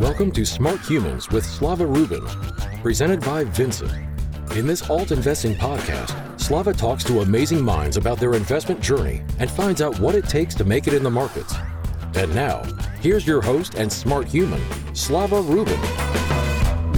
Welcome to Smart Humans with Slava Rubin, presented by Vincent. In this alt investing podcast, Slava talks to amazing minds about their investment journey and finds out what it takes to make it in the markets. And now, here's your host and smart human, Slava Rubin.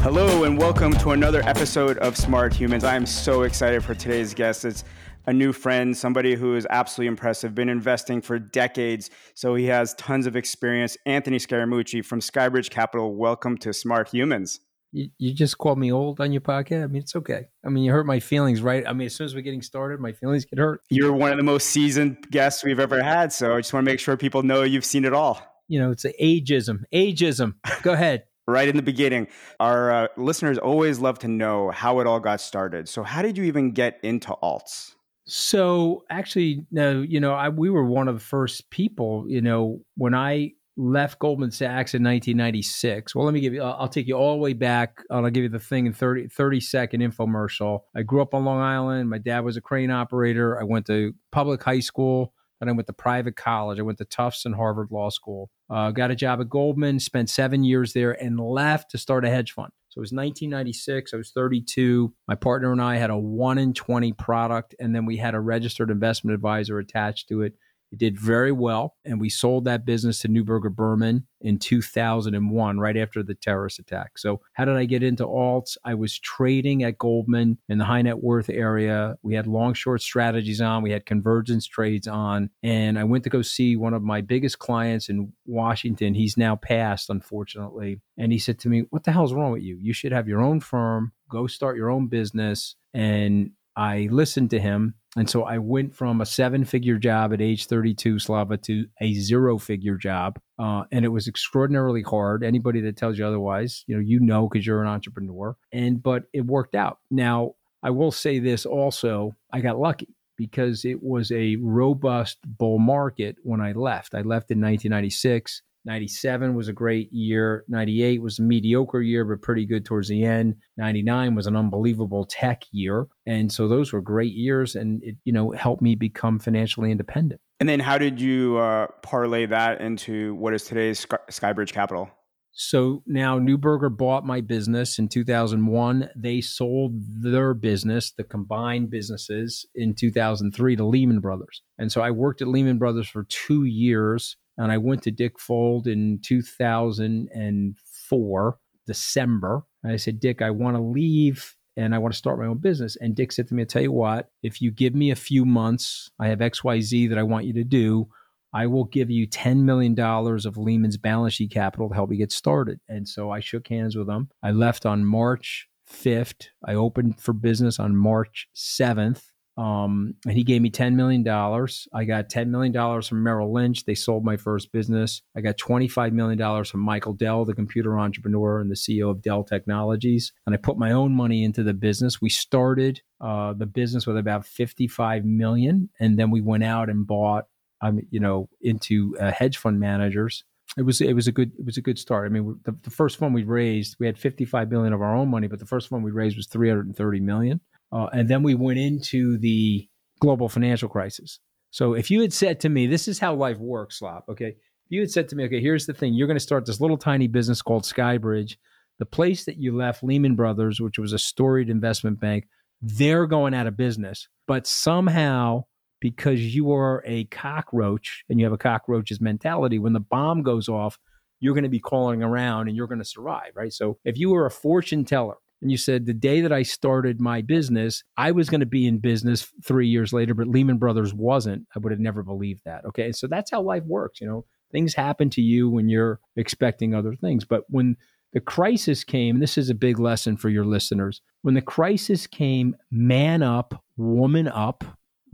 Hello, and welcome to another episode of Smart Humans. I am so excited for today's guest. It's a new friend, somebody who is absolutely impressive, been investing for decades, so he has tons of experience. Anthony Scaramucci from Skybridge Capital, welcome to Smart Humans. You, you just called me old on your podcast. I mean, it's okay. I mean, you hurt my feelings, right? I mean, as soon as we're getting started, my feelings get hurt. You're one of the most seasoned guests we've ever had, so I just want to make sure people know you've seen it all. You know, it's ageism. Ageism. Go ahead. right in the beginning, our uh, listeners always love to know how it all got started. So, how did you even get into alts? So actually, no, you know, I, we were one of the first people. You know, when I left Goldman Sachs in 1996. Well, let me give you. I'll, take you all the way back. I'll give you the thing in 30, 30 second infomercial. I grew up on Long Island. My dad was a crane operator. I went to public high school. Then I went to private college. I went to Tufts and Harvard Law School. Uh, got a job at Goldman. Spent seven years there and left to start a hedge fund. So it was 1996. I was 32. My partner and I had a one in 20 product, and then we had a registered investment advisor attached to it it did very well, and we sold that business to Neuberger Berman in 2001, right after the terrorist attack. So, how did I get into alts? I was trading at Goldman in the high net worth area. We had long short strategies on, we had convergence trades on, and I went to go see one of my biggest clients in Washington. He's now passed, unfortunately. And he said to me, What the hell's wrong with you? You should have your own firm, go start your own business. And I listened to him and so I went from a seven figure job at age 32, Slava, to a zero figure job. Uh, and it was extraordinarily hard. Anybody that tells you otherwise, you know, you know, because you're an entrepreneur. And, but it worked out. Now, I will say this also I got lucky because it was a robust bull market when I left. I left in 1996. 97 was a great year. 98 was a mediocre year, but pretty good towards the end. 99 was an unbelievable tech year. And so those were great years and it, you know, helped me become financially independent. And then how did you uh, parlay that into what is today's Sky- Skybridge Capital? So now Neuberger bought my business in 2001. They sold their business, the combined businesses, in 2003 to Lehman Brothers. And so I worked at Lehman Brothers for two years and I went to Dick Fuld in 2004, December. And I said, Dick, I want to leave and I want to start my own business. And Dick said to me, I tell you what, if you give me a few months, I have XYZ that I want you to do. I will give you $10 million of Lehman's balance sheet capital to help you get started. And so I shook hands with him. I left on March 5th. I opened for business on March 7th. Um, and he gave me $10 million. I got $10 million from Merrill Lynch. They sold my first business. I got $25 million from Michael Dell, the computer entrepreneur and the CEO of Dell Technologies. And I put my own money into the business. We started uh, the business with about 55 million. And then we went out and bought, um, you know, into uh, hedge fund managers. It was it was a good it was a good start. I mean, the, the first fund we raised, we had 55 million of our own money, but the first one we raised was 330 million. Uh, and then we went into the global financial crisis. So if you had said to me, this is how life works, Slop, okay? If you had said to me, okay, here's the thing, you're going to start this little tiny business called Skybridge. The place that you left, Lehman Brothers, which was a storied investment bank, they're going out of business. But somehow, because you are a cockroach and you have a cockroach's mentality, when the bomb goes off, you're going to be calling around and you're going to survive, right? So if you were a fortune teller and you said the day that I started my business, I was going to be in business three years later, but Lehman Brothers wasn't. I would have never believed that. Okay. So that's how life works. You know, things happen to you when you're expecting other things. But when the crisis came, this is a big lesson for your listeners. When the crisis came, man up, woman up.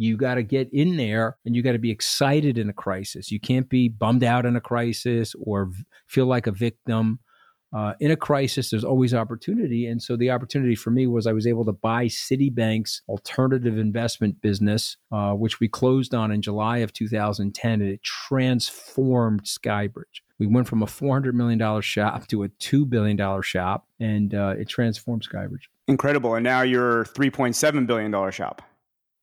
You got to get in there and you got to be excited in a crisis. You can't be bummed out in a crisis or feel like a victim uh, in a crisis, there's always opportunity. And so the opportunity for me was I was able to buy Citibank's alternative investment business, uh, which we closed on in July of 2010, and it transformed Skybridge. We went from a $400 million shop to a $2 billion shop, and uh, it transformed Skybridge. Incredible. And now you're $3.7 billion shop.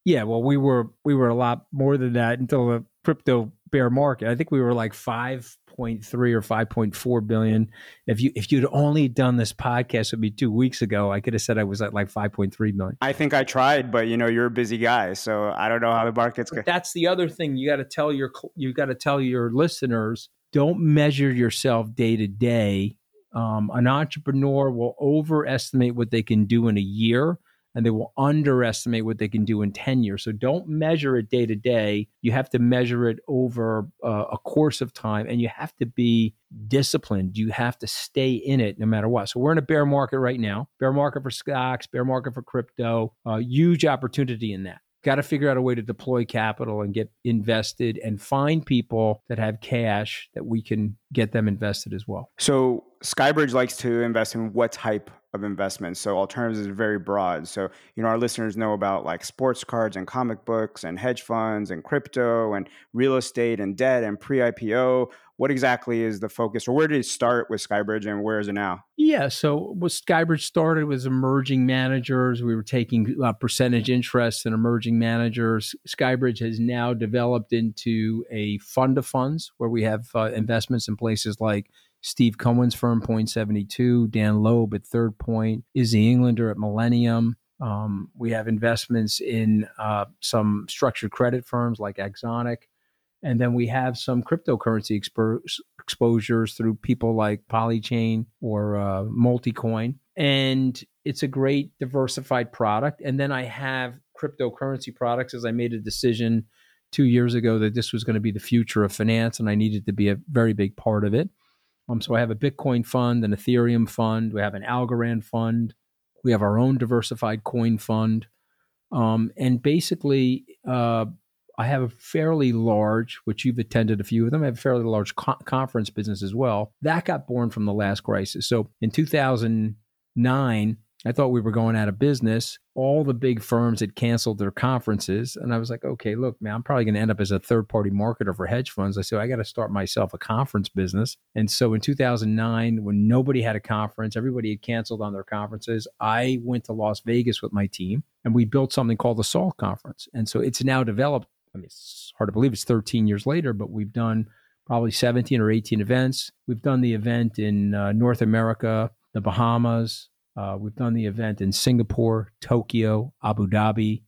Yeah, well, we were we were a lot more than that until the crypto bear market. I think we were like five 5.3 or 5.4 billion. If you if you'd only done this podcast with me two weeks ago, I could have said I was at like 5.3 million. I think I tried, but you know you're a busy guy, so I don't know how the market's going. That's the other thing you got to tell your you got to tell your listeners. Don't measure yourself day to day. Um, an entrepreneur will overestimate what they can do in a year and they will underestimate what they can do in 10 years. So don't measure it day to day. You have to measure it over uh, a course of time and you have to be disciplined. You have to stay in it no matter what. So we're in a bear market right now bear market for stocks, bear market for crypto, uh, huge opportunity in that. Got to figure out a way to deploy capital and get invested and find people that have cash that we can get them invested as well. So Skybridge likes to invest in what type of investments. So alternatives is very broad. So, you know, our listeners know about like sports cards and comic books and hedge funds and crypto and real estate and debt and pre-IPO. What exactly is the focus or where did it start with Skybridge and where is it now? Yeah, so what Skybridge started was emerging managers. We were taking uh, percentage interest in emerging managers. Skybridge has now developed into a fund of funds where we have uh, investments in places like Steve Cohen's firm, Point 72, Dan Loeb at Third Point, Izzy Englander at Millennium. Um, we have investments in uh, some structured credit firms like Axonic. And then we have some cryptocurrency expo- exposures through people like Polychain or uh, Multicoin. And it's a great diversified product. And then I have cryptocurrency products as I made a decision two years ago that this was going to be the future of finance and I needed to be a very big part of it. Um, so I have a Bitcoin fund, an Ethereum fund, we have an Algorand fund, we have our own diversified coin fund. Um, and basically, uh, I have a fairly large, which you've attended a few of them, I have a fairly large co- conference business as well. That got born from the last crisis. So in 2009, I thought we were going out of business. All the big firms had canceled their conferences. And I was like, okay, look, man, I'm probably going to end up as a third party marketer for hedge funds. I said, I got to start myself a conference business. And so in 2009, when nobody had a conference, everybody had canceled on their conferences, I went to Las Vegas with my team and we built something called the SALT Conference. And so it's now developed. I mean, it's hard to believe it's 13 years later, but we've done probably 17 or 18 events. We've done the event in uh, North America, the Bahamas, uh, we've done the event in Singapore, Tokyo, Abu Dhabi.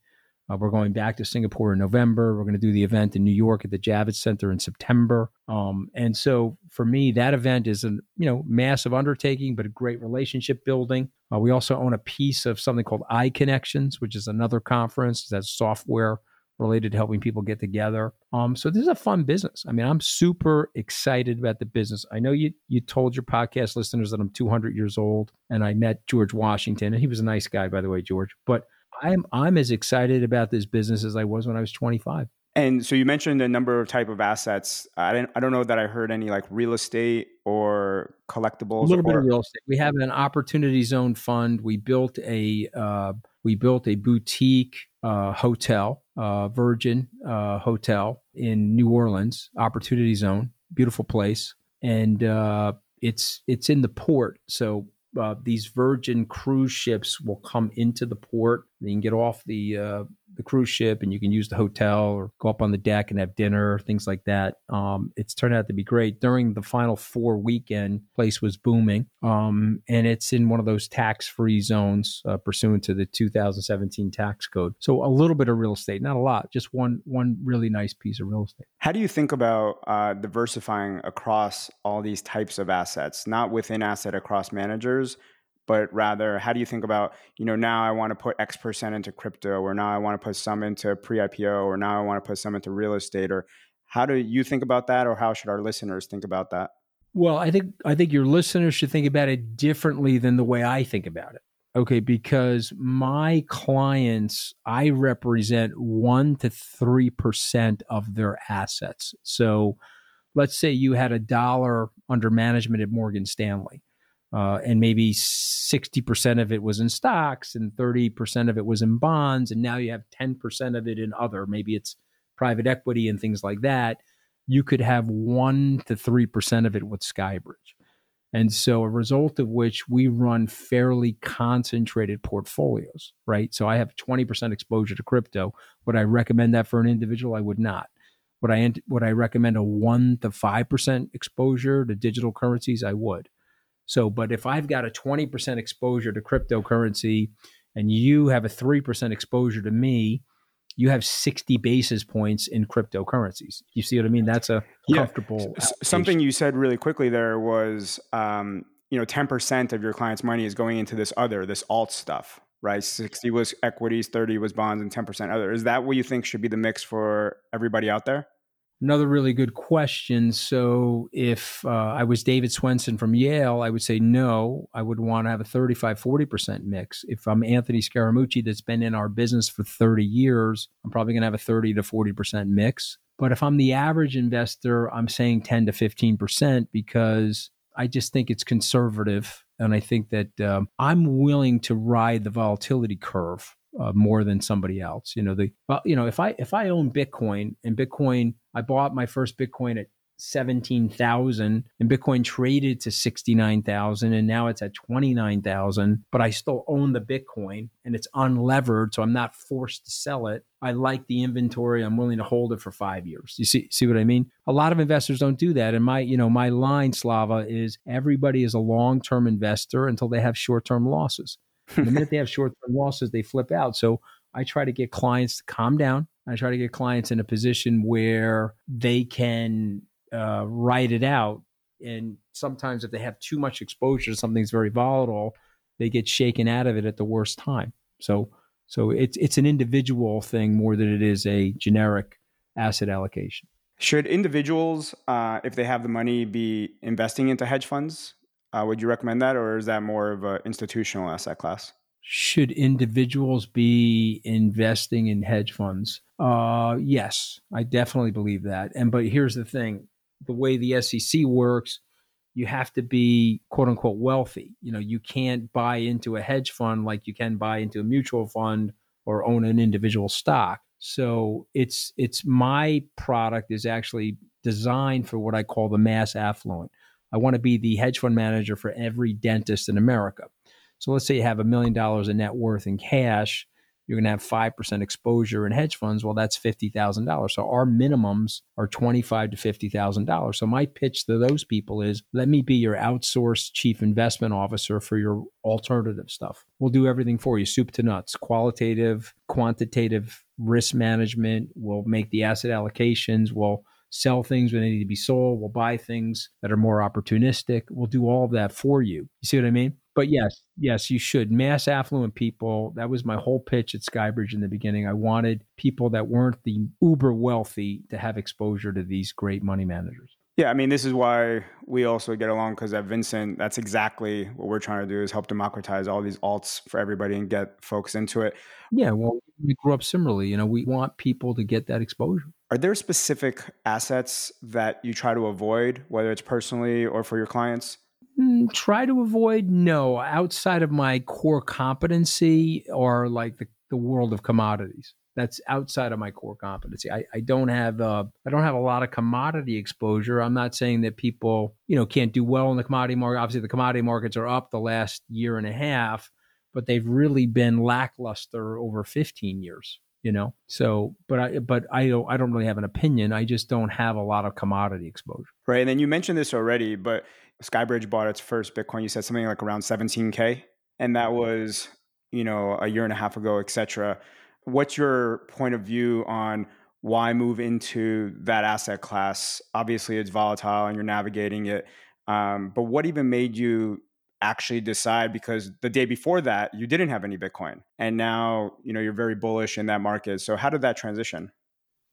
Uh, we're going back to Singapore in November. We're going to do the event in New York at the Javits Center in September. Um, and so for me, that event is a you know massive undertaking, but a great relationship building. Uh, we also own a piece of something called iConnections, which is another conference that's software related to helping people get together. Um, so this is a fun business. I mean, I'm super excited about the business. I know you you told your podcast listeners that I'm 200 years old, and I met George Washington, and he was a nice guy, by the way, George. But I'm I'm as excited about this business as I was when I was 25. And so you mentioned a number of type of assets. I don't I don't know that I heard any like real estate or collectibles. A little or- bit of real estate. We have an opportunity zone fund. We built a uh, we built a boutique uh, hotel, uh, Virgin uh, Hotel in New Orleans, Opportunity Zone, beautiful place, and uh, it's it's in the port. So uh, these Virgin cruise ships will come into the port. You can get off the uh, the cruise ship and you can use the hotel or go up on the deck and have dinner, things like that. Um, it's turned out to be great. During the final four weekend, place was booming, um, and it's in one of those tax free zones uh, pursuant to the 2017 tax code. So a little bit of real estate, not a lot, just one one really nice piece of real estate. How do you think about uh, diversifying across all these types of assets, not within asset across managers, but rather how do you think about you know now i want to put x percent into crypto or now i want to put some into pre-ipo or now i want to put some into real estate or how do you think about that or how should our listeners think about that? Well i think i think your listeners should think about it differently than the way i think about it okay? Because my clients i represent 1 to 3% of their assets. So let's say you had a dollar under management at morgan stanley uh, and maybe 60% of it was in stocks and 30% of it was in bonds and now you have 10% of it in other. Maybe it's private equity and things like that. You could have 1 to 3% of it with skybridge. And so a result of which we run fairly concentrated portfolios right? So i have 20% exposure to crypto would i recommend that for an individual? I would not. Would I would I recommend a one to five percent exposure to digital currencies? I would. So, but if I've got a twenty percent exposure to cryptocurrency, and you have a three percent exposure to me, you have 60 basis points in cryptocurrencies. You see what I mean? That's a comfortable. Something you said really quickly there was, um, you know, 10% of your client's money is going into this other, this alt stuff, right? 60 was equities, 30 was bonds, and 10% other. Is that what you think should be the mix for everybody out there? Another really good question. So, if uh, I was David Swensen from Yale, I would say no. I would want to have a 35 40% mix. If I'm Anthony Scaramucci, that's been in our business for 30 years, I'm probably going to have a 30 to 40% mix. But if I'm the average investor, I'm saying 10 to 15% because I just think it's conservative. And I think that um, I'm willing to ride the volatility curve uh, more than somebody else. You know, the well, you know, if I if I own Bitcoin and Bitcoin, I bought my first Bitcoin at seventeen thousand, and Bitcoin traded to sixty nine thousand, and now it's at twenty nine thousand. But I still own the Bitcoin, and it's unlevered, so I'm not forced to sell it. I like the inventory. I'm willing to hold it for five years. You see, see what I mean? A lot of investors don't do that. And my, you know, my line, Slava, is everybody is a long term investor until they have short term losses the minute they have short term losses, they flip out. So I try to get clients to calm down. I try to get clients in a position where they can uh, write it out. And sometimes, if they have too much exposure to something that's very volatile, they get shaken out of it at the worst time. So, so it's it's an individual thing more than it is a generic asset allocation. Should individuals, uh, if they have the money, be investing into hedge funds? Uh, would you recommend that, or is that more of an institutional asset class? Should individuals be investing in hedge funds? Uh, yes, I definitely believe that. And but here's the thing: the way the SEC works, you have to be quote unquote wealthy. You know, you can't buy into a hedge fund like you can buy into a mutual fund or own an individual stock. So it's it's my product is actually designed for what I call the mass affluent. I want to be the hedge fund manager for every dentist in America. So let's say you have a million dollars in net worth in cash, you're going to have 5% exposure in hedge funds. Well, that's $50,000. So our minimums are 25 to $50,000. So my pitch to those people is let me be your outsourced chief investment officer for your alternative stuff. We'll do everything for you, soup to nuts, qualitative, quantitative risk management. We'll make the asset allocations. We'll sell things when they need to be sold. We'll buy things that are more opportunistic. We'll do all of that for you. You see what I mean? But yes, yes, you should. Mass affluent people, that was my whole pitch at Skybridge in the beginning. I wanted people that weren't the uber wealthy to have exposure to these great money managers. Yeah, I mean, this is why we also get along because at Vincent, that's exactly what we're trying to do is help democratize all these alts for everybody and get folks into it. Yeah, well, we grew up similarly. You know, we want people to get that exposure. Are there specific assets that you try to avoid, whether it's personally or for your clients? Mm, try to avoid no outside of my core competency or like the, the world of commodities that's outside of my core competency. I, I don't have uh, I don't have a lot of commodity exposure. I'm not saying that people you know can't do well in the commodity market. Obviously, the commodity markets are up the last year and a half, but they've really been lackluster over 15 years you know so but i but i don't i don't really have an opinion i just don't have a lot of commodity exposure right and then you mentioned this already but skybridge bought its first bitcoin you said something like around 17k and that was you know a year and a half ago etc what's your point of view on why move into that asset class? Obviously it's volatile and you're navigating it um, but what even made you actually decide? Because the day before that you didn't have any bitcoin and now you know you're very bullish in that market. So how did that transition?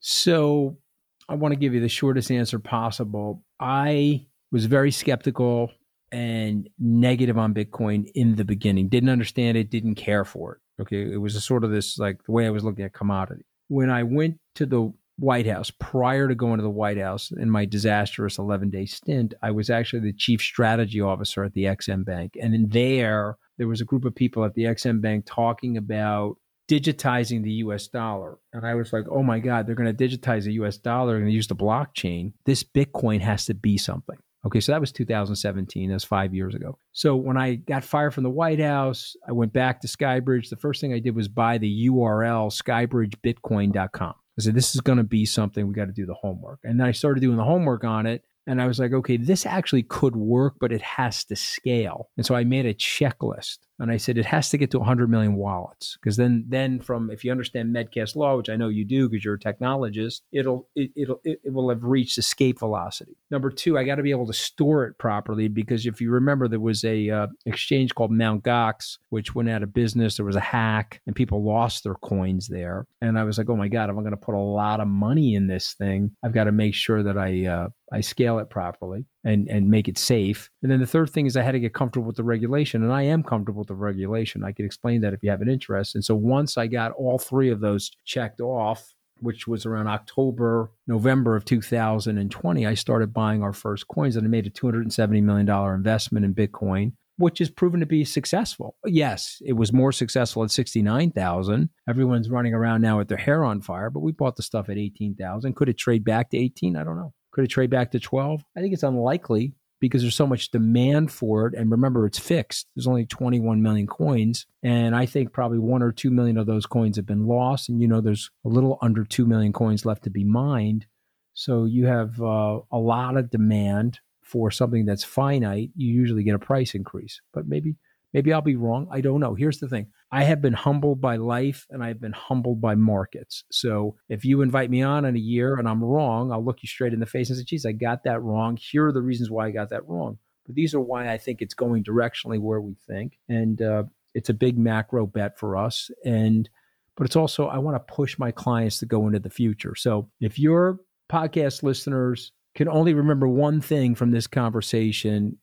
So i want to give you the shortest answer possible. I was very skeptical and negative on bitcoin in the beginning didn't understand it didn't care for it okay it was a sort of this like the way i was looking at commodity when i went to the White House, prior to going to the White House in my disastrous 11 day stint, I was actually the chief strategy officer at the EXIM Bank. And in there, there was a group of people at the EXIM Bank talking about digitizing the US dollar. And I was like, oh my God, they're going to digitize the US dollar. To use the blockchain. This Bitcoin has to be something. Okay, so that was 2017. That's five years ago. So when I got fired from the White House, I went back to Skybridge. The first thing I did was buy the URL skybridgebitcoin.com. I said, this is going to be something we got to do the homework. And then I started doing the homework on it. And I was like, okay, this actually could work, but it has to scale. And so I made a checklist and I said it has to get to 100 million wallets because then, then from if you understand Metcalfe's law, which I know you do because you're a technologist, it'll it, it'll it, it will have reached escape velocity. Number two, I got to be able to store it properly because if you remember, there was a uh, exchange called Mount Gox which went out of business. There was a hack and people lost their coins there. And I was like, oh my god, if I'm going to put a lot of money in this thing, I've got to make sure that I uh, I scale it properly and and make it safe. And then the third thing is I had to get comfortable with the regulation, and I am comfortable with the regulation. I can explain that if you have an interest. And so once I got all three of those checked off, which was around October, November of 2020, I started buying our first coins, and I made a 270 million dollar investment in Bitcoin. Which has proven to be successful. Yes, it was more successful at 69,000. Everyone's running around now with their hair on fire, but we bought the stuff at 18,000. Could it trade back to 18? I don't know. Could it trade back to 12? I think it's unlikely because there's so much demand for it. And remember, it's fixed. There's only 21 million coins. And I think probably one or two million of those coins have been lost. And you know, there's a little under 2 million coins left to be mined. So you have uh, a lot of demand for something that's finite. You usually get a price increase, but maybe Maybe I'll be wrong. I don't know. Here's the thing I have been humbled by life and I've been humbled by markets. So if you invite me on in a year and I'm wrong, I'll look you straight in the face and say, geez, I got that wrong. Here are the reasons why I got that wrong. But these are why I think it's going directionally where we think. And uh, it's a big macro bet for us. And but it's also I want to push my clients to go into the future. So if your podcast listeners can only remember one thing from this conversation,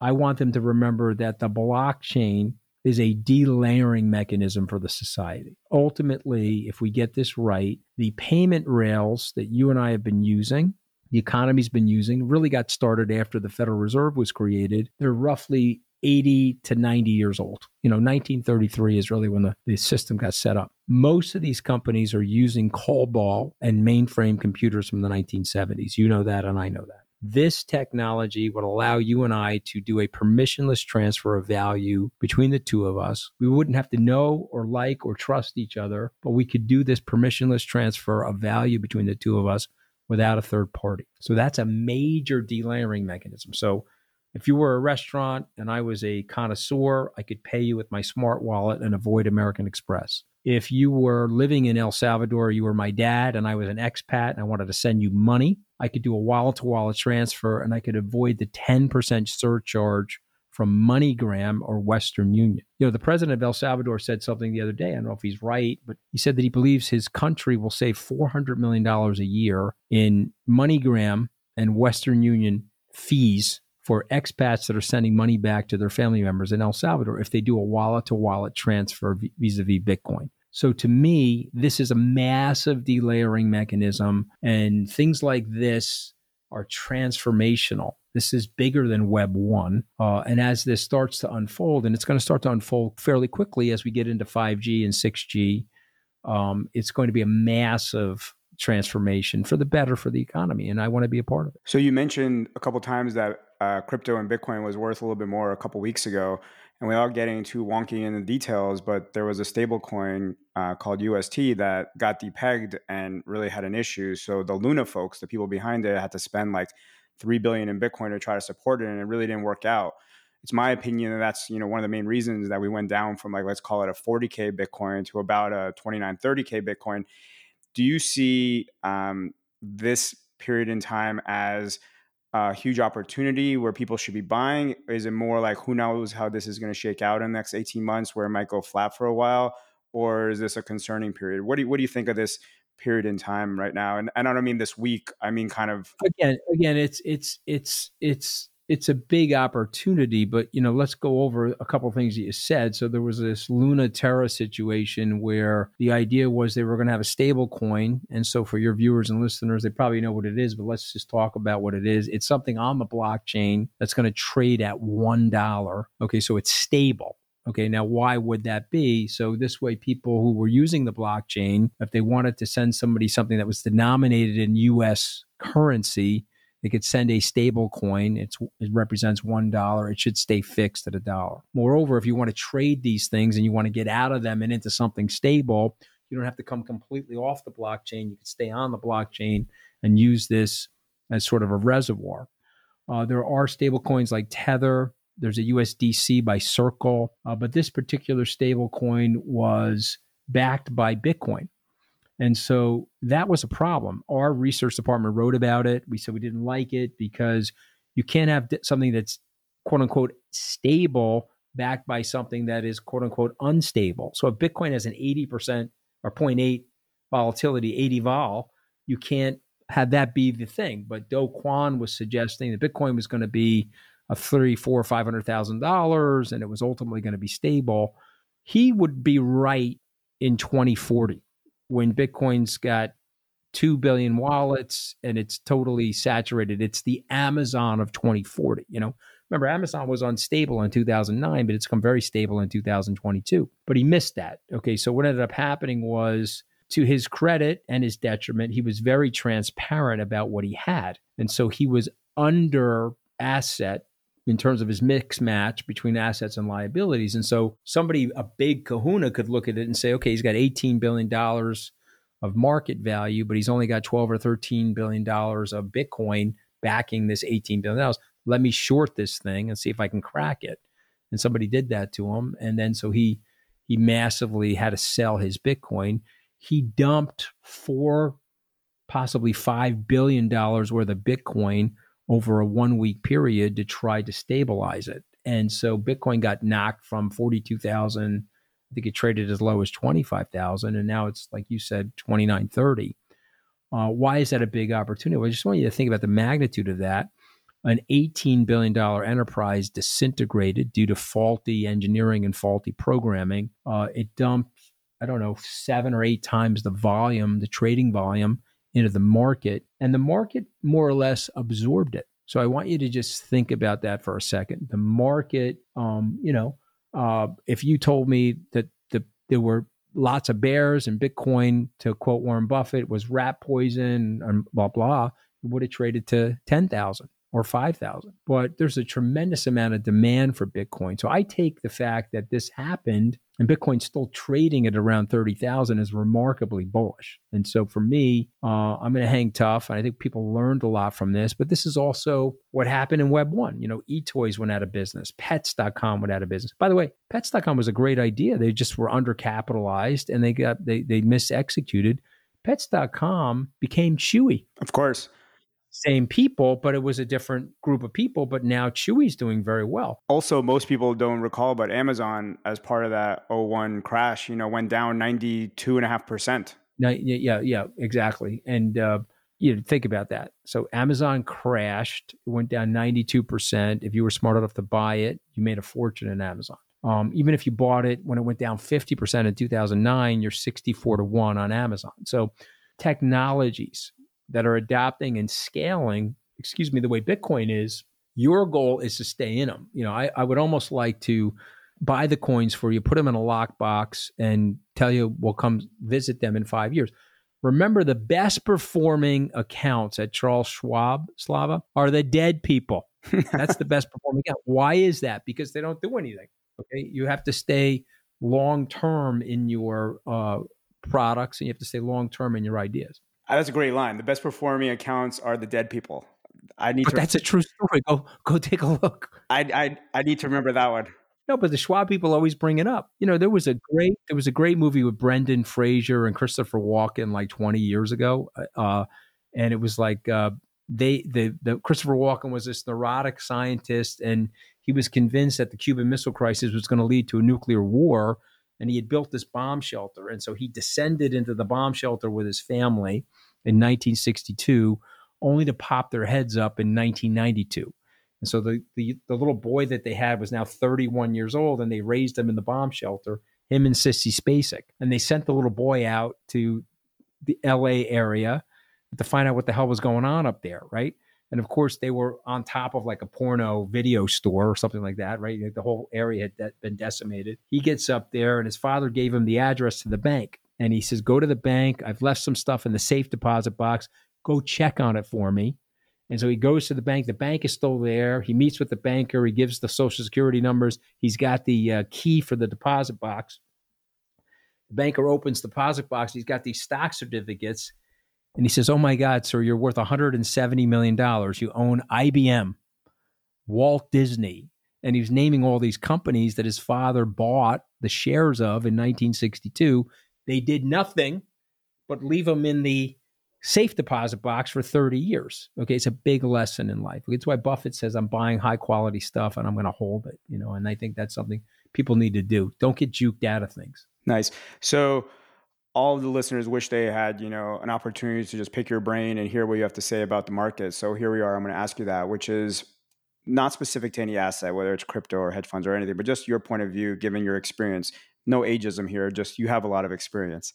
I want them to remember that the blockchain is a delayering mechanism for the society. Ultimately, if we get this right, the payment rails that you and I have been using, the economy's been using, really got started after the Federal Reserve was created. They're roughly 80 to 90 years old. You know, 1933 is really when the, the system got set up. Most of these companies are using COBOL and mainframe computers from the 1970s. You know that, and I know that. This technology would allow you and I to do a permissionless transfer of value between the two of us. We wouldn't have to know or like or trust each other, but we could do this permissionless transfer of value between the two of us without a third party. So that's a major delayering mechanism. So if you were a restaurant and I was a connoisseur, I could pay you with my smart wallet and avoid American Express. If you were living in El Salvador, you were my dad and I was an expat and I wanted to send you money, I could do a wallet to wallet transfer and I could avoid the 10% surcharge from MoneyGram or Western Union. You know, the president of El Salvador said something the other day. I don't know if he's right, but he said that he believes his country will save $400 million a year in MoneyGram and Western Union fees for expats that are sending money back to their family members in El Salvador if they do a wallet to wallet transfer vis a vis Bitcoin. So to me, this is a massive delayering mechanism, and things like this are transformational. This is bigger than Web 1. Uh, and as this starts to unfold, and it's going to start to unfold fairly quickly as we get into 5G and 6G, um, it's going to be a massive transformation for the better for the economy. And I want to be a part of it. So you mentioned a couple times that uh, crypto and Bitcoin was worth a little bit more a couple weeks ago. And without getting too wonky in the details, but there was a stable coin uh, called UST that got depegged and really had an issue. So the Luna folks, the people behind it, had to spend like three billion in Bitcoin to try to support it, and it really didn't work out. It's my opinion that that's you know one of the main reasons that we went down from like let's call it a 40k Bitcoin to about a 29 30k Bitcoin. Do you see um, this period in time as a huge opportunity where people should be buying? Is it more like who knows how this is going to shake out in the next 18 months where it might go flat for a while? Or is this a concerning period? What do you, what do you think of this period in time right now? And, and I don't mean this week. I mean kind of again, again, it's it's it's it's it's a big opportunity, but you know, let's go over a couple things that you said. So there was this Luna Terra situation where the idea was they were going to have a stable coin. And so for your viewers and listeners, they probably know what it is, but let's just talk about what it is. It's something on the blockchain that's going to trade at one dollar. Okay, so it's stable. Okay, now why would that be? So this way, people who were using the blockchain, if they wanted to send somebody something that was denominated in US currency, they could send a stable coin. It's, it represents $1. It should stay fixed at a dollar. Moreover, if you want to trade these things and you want to get out of them and into something stable, You don't have to come completely off the blockchain. You can stay on the blockchain and use this as sort of a reservoir. Uh, there are stable coins like Tether. There's a USDC by Circle, uh, but this particular stable coin was backed by Bitcoin. And so that was a problem. Our research department wrote about it. We said we didn't like it because you can't have something that's quote unquote stable backed by something that is quote unquote unstable. So if Bitcoin has an 80% or 0.8 volatility, 80 vol, you can't have that be the thing. But Do Kwon was suggesting that Bitcoin was going to be a three, four, five hundred thousand dollars, and it was ultimately going to be stable. He would be right in 2040 when Bitcoin's got 2 billion wallets and it's totally saturated. It's the Amazon of 2040. You know, remember, Amazon was unstable in 2009, but it's come very stable in 2022. But he missed that. Okay. So what ended up happening was, to his credit and his detriment, he was very transparent about what he had. And so he was under asset in terms of his mix match between assets and liabilities. And so somebody, a big kahuna, could look at it and say, okay, he's got $18 billion of market value, but he's only got 12 or 13 billion dollars of Bitcoin backing this 18 billion dollars. Let me short this thing and see if I can crack it. And somebody did that to him, and then so he he massively had to sell his Bitcoin. He dumped four, possibly five billion dollars worth of Bitcoin over a one week period to try to stabilize it. And so Bitcoin got knocked from 42,000 I think it traded as low as 25,000 and now it's like you said 2930. Uh, why is that a big opportunity? Well, I just want you to think about the magnitude of that. An $18 billion enterprise disintegrated due to faulty engineering and faulty programming. Uh, it dumped, I don't know, seven or eight times the volume, the trading volume into the market, and the market more or less absorbed it. So I want you to just think about that for a second. The market, um, you know, uh, if you told me that the, there were lots of bears and Bitcoin, to quote Warren Buffett, was rat poison and blah, blah, it would have traded to 10,000 or 5,000. But there's a tremendous amount of demand for Bitcoin. So I take the fact that this happened and Bitcoin's still trading at around 30,000 is remarkably bullish. And so for me, uh, I'm going to hang tough. And I think people learned a lot from this, but this is also what happened in Web 1. You know, eToys went out of business, pets.com went out of business. By the way, pets.com was a great idea. They just were undercapitalized and they got, they, they misexecuted. Pets.com became Chewy. Of course same people, but it was a different group of people. But now Chewy's doing very well. Also, most people don't recall, but Amazon, as part of that 01 crash, you know, went down 92.5%. Yeah, yeah, exactly. And, uh, you know, think about that. So Amazon crashed, it went down 92%. If you were smart enough to buy it, you made a fortune in Amazon. Um, even if you bought it when it went down 50% in 2009, you're 64 to 1 on Amazon. So technologies that are adapting and scaling, excuse me, the way Bitcoin is, your goal is to stay in them. You know, I, I would almost like to buy the coins for you, put them in a lockbox, and tell you we'll come visit them in five years. Remember, the best performing accounts at Charles Schwab, Slava, are the dead people. That's the best performing account. Why is that? Because they don't do anything. Okay, you have to stay long term in your uh, products, and you have to stay long term in your ideas. Uh, that's a great line. The best performing accounts are the dead people. I need but to. That's a true story. Go go take a look. I I I need to remember that one. No, but the Schwab people always bring it up. You know, there was a great there was a great movie with Brendan Fraser and Christopher Walken like 20 years ago, uh, uh, and it was like uh, they the the Christopher Walken was this neurotic scientist, and he was convinced that the Cuban Missile Crisis was going to lead to a nuclear war, and he had built this bomb shelter. And so he descended into the bomb shelter with his family in 1962, only to pop their heads up in 1992. And so the, the, the little boy that they had was now 31 years old, and they raised him in the bomb shelter, him and Sissy Spacek. And they sent the little boy out to the LA area to find out what the hell was going on up there, right? And of course, they were on top of like a porno video store or something like that, right? The whole area had been decimated. He gets up there, and his father gave him the address to the bank. And he says, Go to the bank. I've left some stuff in the safe deposit box. Go check on it for me. And so he goes to the bank. The bank is still there. He meets with the banker. He gives the social security numbers. He's got the uh, key for the deposit box. The banker opens the deposit box. He's got these stock certificates. And he says, Oh my God, sir, you're worth $170 million. You own IBM, Walt Disney. And he's naming all these companies that his father bought the shares of in 1962. They did nothing but leave them in the safe deposit box for 30 years. Okay, it's a big lesson in life. It's why Buffett says I'm buying high quality stuff and I'm going to hold it, you know, and I think that's something people need to do. Don't get juked out of things. Nice. So all the listeners wish they had, you know, an opportunity to just pick your brain and hear what you have to say about the market. So here we are. I'm going to ask you that, which is not specific to any asset, whether it's crypto or hedge funds or anything, but just your point of view, given your experience. No ageism here, just you have a lot of experience.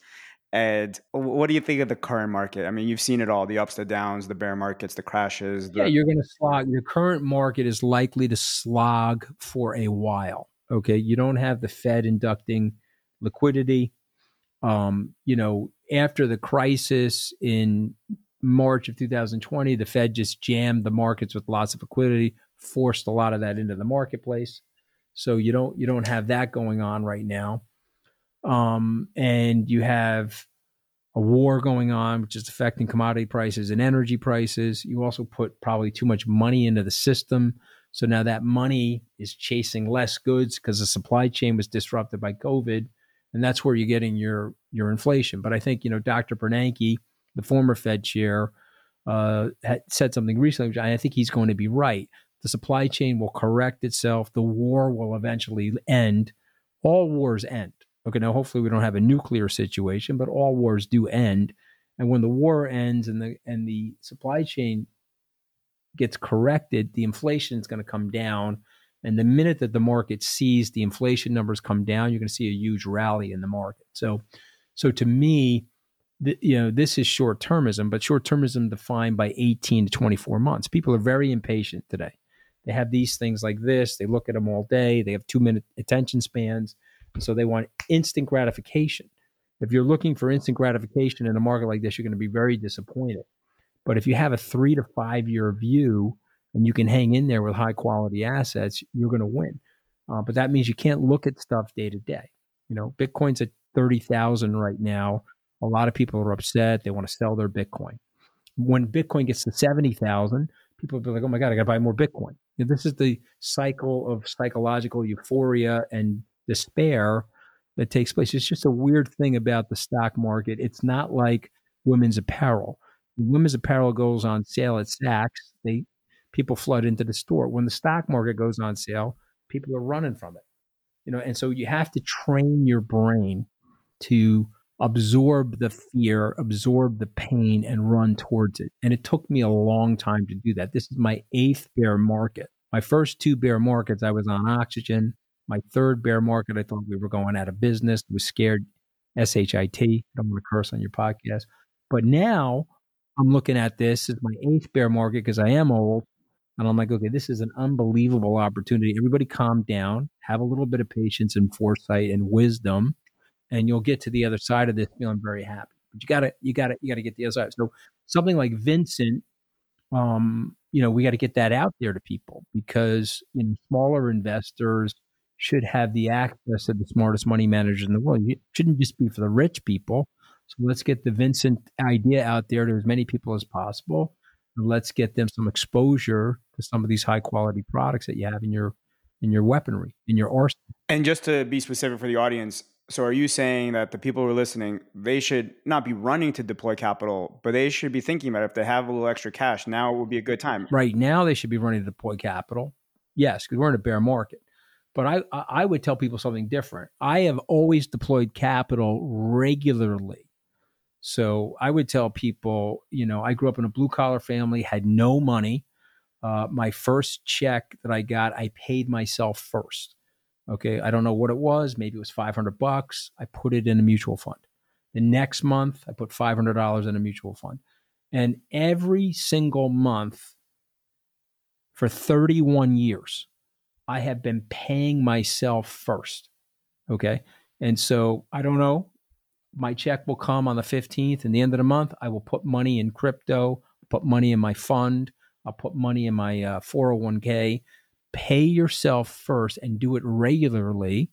And what do you think of the current market? I mean, you've seen it all the ups, the downs, the bear markets, the crashes. The- yeah, you're going to slog. Your current market is likely to slog for a while. Okay. You don't have the Fed inducting liquidity. Um, you know, after the crisis in March of 2020, the Fed just jammed the markets with lots of liquidity, forced a lot of that into the marketplace. So you don't you don't have that going on right now um, and you have a war going on, which is affecting commodity prices and energy prices. You also put probably too much money into the system. So now that money is chasing less goods because the supply chain was disrupted by COVID. And that's where you're getting your your inflation. But I think, you know, Dr. Bernanke, the former Fed chair, uh, had said something recently, which I think he's going to be right. The supply chain will correct itself. The war will eventually end. All wars end. Okay, now hopefully we don't have a nuclear situation, but all wars do end. And when the war ends and the and the supply chain gets corrected, the inflation is going to come down. And the minute that the market sees the inflation numbers come down, you're going to see a huge rally in the market. So, so to me, the, you know, this is short termism, but short termism defined by 18 to 24 months. People are very impatient today. They have these things like this. They look at them all day. They have two minute attention spans. So they want instant gratification. If you're looking for instant gratification in a market like this, you're going to be very disappointed. But if you have a three to five year view and you can hang in there with high quality assets, you're going to win. Uh, but that means you can't look at stuff day to day. You know, Bitcoin's at 30,000 right now. A lot of people are upset. They want to sell their Bitcoin. When Bitcoin gets to 70,000, people will be like, oh my God, I got to buy more Bitcoin. this is the cycle of psychological euphoria and despair that takes place. It's just a weird thing about the stock market. It's not like women's apparel. Women's apparel goes on sale at Saks, they people flood into the store. When the stock market goes on sale, people are running from it. You know, and so you have to train your brain to absorb the fear, absorb the pain, and run towards it. And it took me a long time to do that. This is my eighth bear market. My first two bear markets, I was on oxygen. My third bear market, I thought we were going out of business. Was scared. SHIT. I don't want to curse on your podcast. But now I'm looking at this as my eighth bear market because I am old. And I'm like, okay, this is an unbelievable opportunity. Everybody calm down, have a little bit of patience and foresight and wisdom, and you'll get to the other side of this feeling very happy. But you gotta, you gotta, you gotta get the other side. So something like Vincent, um, you know, we got to get that out there to people because you know smaller investors should have the access to the smartest money managers in the world. It shouldn't just be for the rich people. So let's get the Vincent idea out there to as many people as possible. And let's get them some exposure to some of these high quality products that you have in your in your weaponry, in your arsenal. And just to be specific for the audience, so are you saying that the people who are listening, they should not be running to deploy capital, but they should be thinking about if they have a little extra cash, now it would be a good time. Right now they should be running to deploy capital. Yes, because we're in a bear market. But I, I would tell people something different. I have always deployed capital regularly. So I would tell people, you know, I grew up in a blue collar family, had no money. Uh, my first check that I got, I paid myself first. Okay, I don't know what it was. Maybe it was 500 bucks. I put it in a mutual fund. The next month, I put $500 in a mutual fund. And every single month for 31 years, I have been paying myself first. Okay. And so I don't know. My check will come on the 15th and the end of the month. I will put money in crypto, put money in my fund, I'll put money in my uh, 401k. Pay yourself first and do it regularly.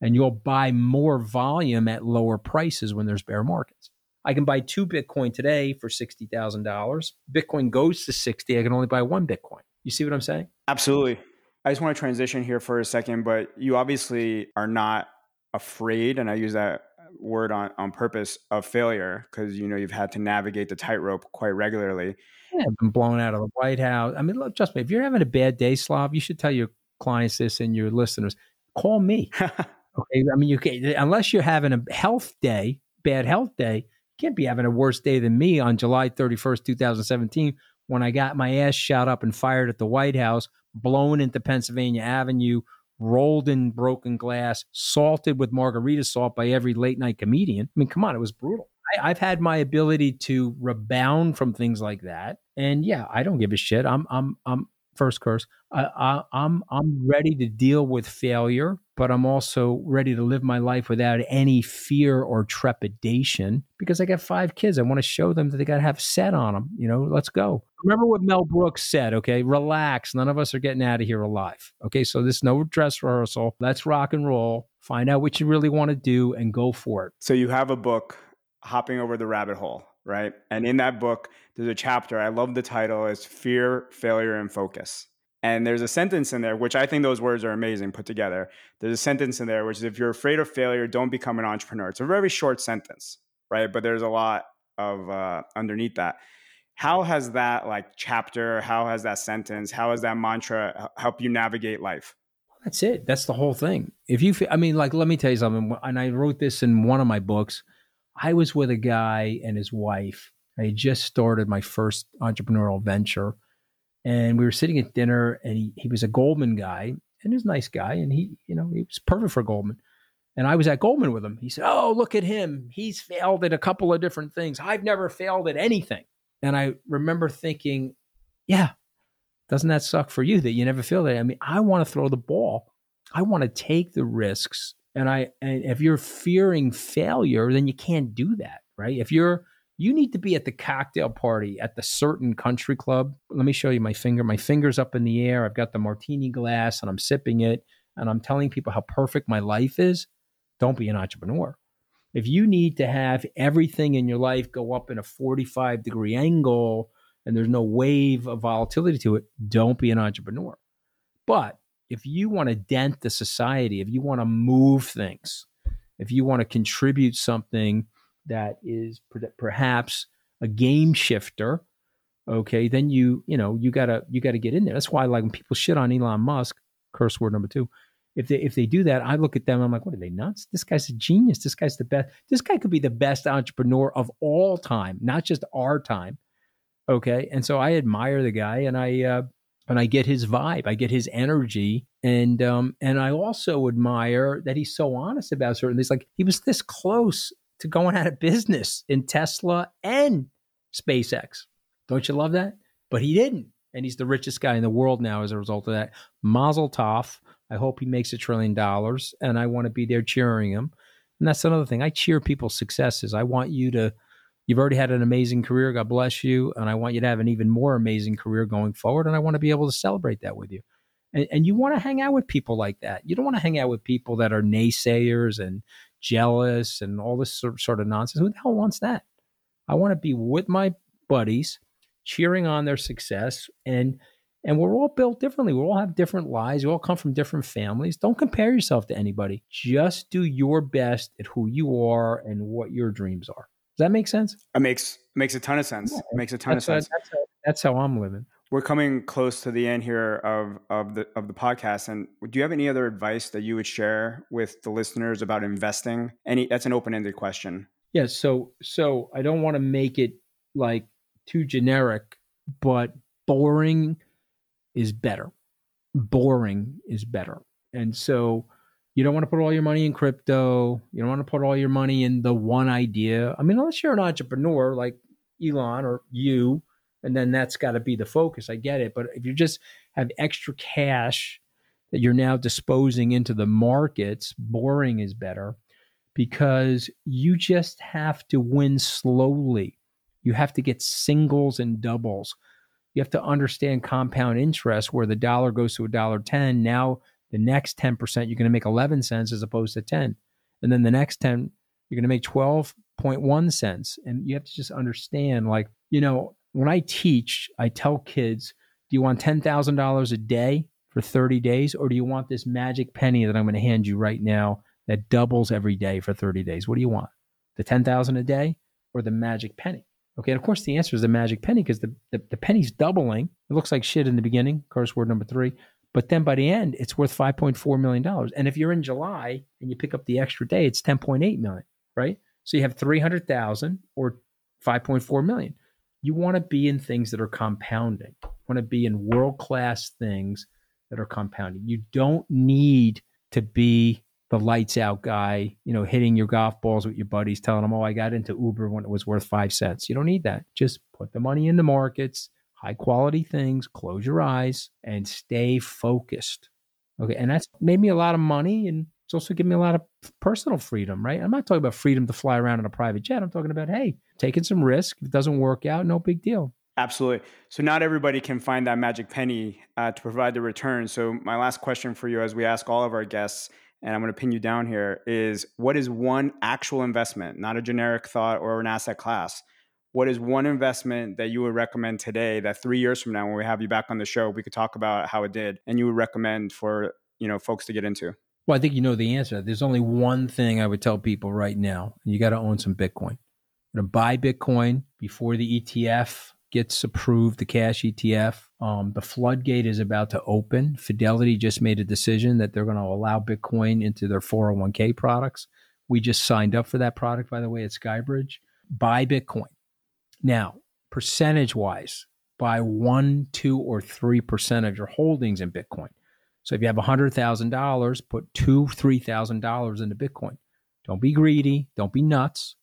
and you'll buy more volume at lower prices when there's bear markets. I can buy two Bitcoin today for $60,000. Bitcoin goes to 60. I can only buy one Bitcoin. You see what I'm saying? Absolutely. I just want to transition here for a second, but you obviously are not afraid, and I use that word on, on purpose, of failure because you know you've had to navigate the tightrope quite regularly. Yeah, I've been blown out of the White House. I mean, look, trust me, if you're having a bad day, Slav, you should tell your clients this and your listeners. Call me. okay. I mean, you can unless you're having a health day, bad health day, you can't be having a worse day than me on July 31st, 2017, when I got my ass shot up and fired at the White House, blown into Pennsylvania Avenue, rolled in broken glass, salted with margarita salt by every late night comedian. I mean, come on, it was brutal. I, have had my ability to rebound from things like that, and yeah, I don't give a shit. I'm I'm I'm first curse. I, I, I'm I'm ready to deal with failure, but I'm also ready to live my life without any fear or trepidation because I got five kids. I want to show them that they got to have set on them. You know, let's go. Remember what Mel Brooks said. Okay, relax. None of us are getting out of here alive. Okay, so this no dress rehearsal. Let's rock and roll. Find out what you really want to do and go for it. So you have a book, hopping over the rabbit hole right? And in that book, there's a chapter, I love the title, is Fear, Failure, and Focus. And there's a sentence in there, which I think those words are amazing put together. There's a sentence in there, which is if you're afraid of failure, don't become an entrepreneur. It's a very short sentence, right? But there's a lot of uh, underneath that. How has that like chapter, how has that sentence, how has that mantra help you navigate life? That's it. That's the whole thing. If you, I mean, like, let me tell you something. And I wrote this in one of my books. I was with a guy and his wife. I had just started my first entrepreneurial venture. And we were sitting at dinner and he, he was a Goldman guy and he's a nice guy. And he, you know, he was perfect for Goldman. And I was at Goldman with him. He said, Oh, look at him. He's failed at a couple of different things. I've never failed at anything. And I remember thinking, Yeah, doesn't that suck for you that you never failed at? I mean, I want to throw the ball. I want to take the risks and I and if you're fearing failure, then you can't do that, right? If you're you need to be at the cocktail party at the certain country club. Let me show you my finger. My finger's up in the air. I've got the martini glass and I'm sipping it and I'm telling people how perfect my life is. Don't be an entrepreneur. If you need to have everything in your life go up in a 45 degree angle and there's no wave of volatility to it, don't be an entrepreneur. But if you want to dent the society, if you want to move things, if you want to contribute something that is perhaps a game shifter, okay, then you you know you gotta you gotta get in there. That's why like when people shit on Elon Musk, curse word number two. If they if they do that, I look at them. I'm like, what are they nuts? This guy's a genius. This guy's the best. This guy could be the best entrepreneur of all time, not just our time. Okay, and so I admire the guy, and I uh, and I get his vibe, I get his energy, and um, and I also admire that he's so honest about certain things. Like he was this close to going out of business in Tesla and SpaceX. Don't you love that? But he didn't, and he's the richest guy in the world now as a result of that. Mazel tov. I hope he makes a trillion dollars, and I want to be there cheering him. And that's another thing. I cheer people's successes. I want you to You've already had an amazing career. God bless you. And I want you to have an even more amazing career going forward. And I want to be able to celebrate that with you. And, and you want to hang out with people like that. You don't want to hang out with people that are naysayers and jealous and all this sort of nonsense. Who the hell wants that? I want to be with my buddies, cheering on their success. And and we're all built differently. We all have different lives. We all come from different families. Don't compare yourself to anybody. Just do your best at who you are and what your dreams are. Does that make sense? It makes makes a ton of sense. Yeah, it makes a ton of sense. that's, how, that's how I'm living. We're coming close to the end here of of the of the podcast. And do you have any other advice that you would share with the listeners about investing? Any that's an open ended question. Yeah. So so I don't want to make it like too generic, but boring is better. Boring is better. And so you don't want to put all your money in crypto. You don't want to put all your money in the one idea. I mean, unless you're an entrepreneur like Elon or you, and then that's got to be the focus. I get it. But if you just have extra cash that you're now disposing into the markets, boring is better because you just have to win slowly. You have to get singles and doubles. You have to understand compound interest where the dollar goes to a dollar 10. Now The next 10%, you're going to make 11 cents as opposed to 10. And then the next 10, you're going to make 12.1 cents. And you have to just understand like, you know, when I teach, I tell kids, do you want $10,000 a day for 30 days or do you want this magic penny that I'm going to hand you right now that doubles every day for 30 days? What do you want? The 10,000 a day or the magic penny? Okay, and of course the answer is the magic penny because the, the, the penny's doubling. It looks like shit in the beginning, curse word number three. But then by the end, it's worth $5.4 million. And if you're in July and you pick up the extra day, it's 10.8 million, right? So you have 300,000 or 5.4 million. You want to be in things that are compounding. You want to be in world-class things that are compounding. You don't need to be the lights out guy, you know, hitting your golf balls with your buddies, telling them, oh, I got into Uber when it was worth five cents. You don't need that. Just put the money in the markets, high quality things, close your eyes and stay focused. Okay. And that's made me a lot of money and it's also given me a lot of personal freedom, right? I'm not talking about freedom to fly around in a private jet. I'm talking about, hey, taking some risk. If it doesn't work out, no big deal. Absolutely. So not everybody can find that magic penny uh, to provide the return. So my last question for you, as we ask all of our guests, and I'm going to pin you down here, is what is one actual investment, not a generic thought or an asset class? What is one investment that you would recommend today that three years from now, when we have you back on the show, we could talk about how it did, and you would recommend for you know folks to get into? Well, I think you know the answer. There's only one thing I would tell people right now: you got to own some Bitcoin. To buy Bitcoin before the ETF gets approved, the cash ETF. Um, the floodgate is about to open. Fidelity just made a decision that they're going to allow Bitcoin into their 401k products. We just signed up for that product, by the way, at Skybridge. Buy Bitcoin. Now, percentage wise, buy one, two, or 3% of your holdings in Bitcoin. So if you have $100,000, put two, $3,000 into Bitcoin. Don't be greedy. Don't be nuts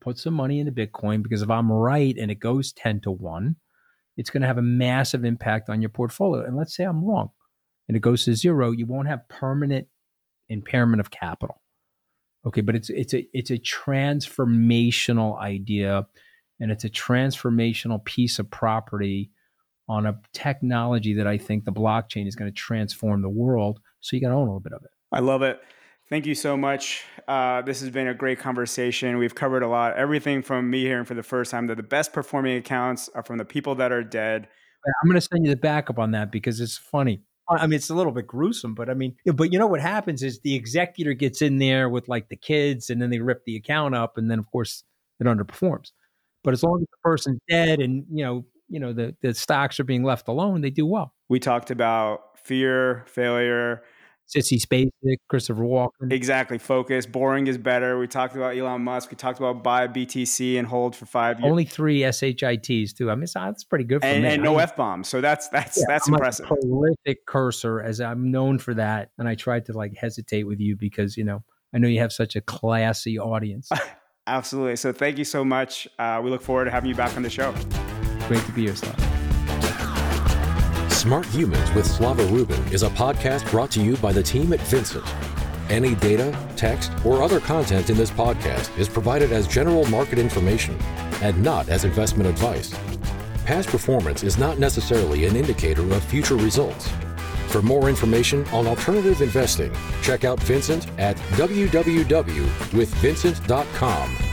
put some money into Bitcoin because if I'm right and it goes 10 to 1, it's going to have a massive impact on your portfolio. And let's say I'm wrong and it goes to zero, you won't have permanent impairment of capital. Okay, but it's it's a it's a transformational idea and it's a transformational piece of property on a technology that I think the blockchain is going to transform the world. So you got to own a little bit of it. I love it. Thank you so much. Uh, this has been a great conversation. We've covered a lot, everything from me hearing for the first time that the best performing accounts are from the people that are dead. I'm going to send you the backup on that because it's funny. I mean, it's a little bit gruesome, but I mean, but you know what happens is the executor gets in there with like the kids, and then they rip the account up, and then of course it underperforms. But as long as the person's dead, and you know, you know, the the stocks are being left alone, they do well. We talked about fear, failure, Sissy Spacek, Christopher Walken. Exactly. Focus. Boring is better. We talked about Elon Musk. We talked about buy BTC and hold for five years. Only three SHITs too. I mean, uh, that's pretty good for and, me. And no F bombs. So that's that's yeah, that's I'm impressive. A prolific cursor, as I'm known for that. And I tried to like hesitate with you because you know I know you have such a classy audience. Absolutely. So thank you so much. Uh, we look forward to having you back on the show. Great to be here, Slava. Smart Humans with Slava Rubin is a podcast brought to you by the team at Vincent. Any data, text, or other content in this podcast is provided as general market information and not as investment advice. Past performance is not necessarily an indicator of future results. For more information on alternative investing, check out Vincent at www.withvincent.com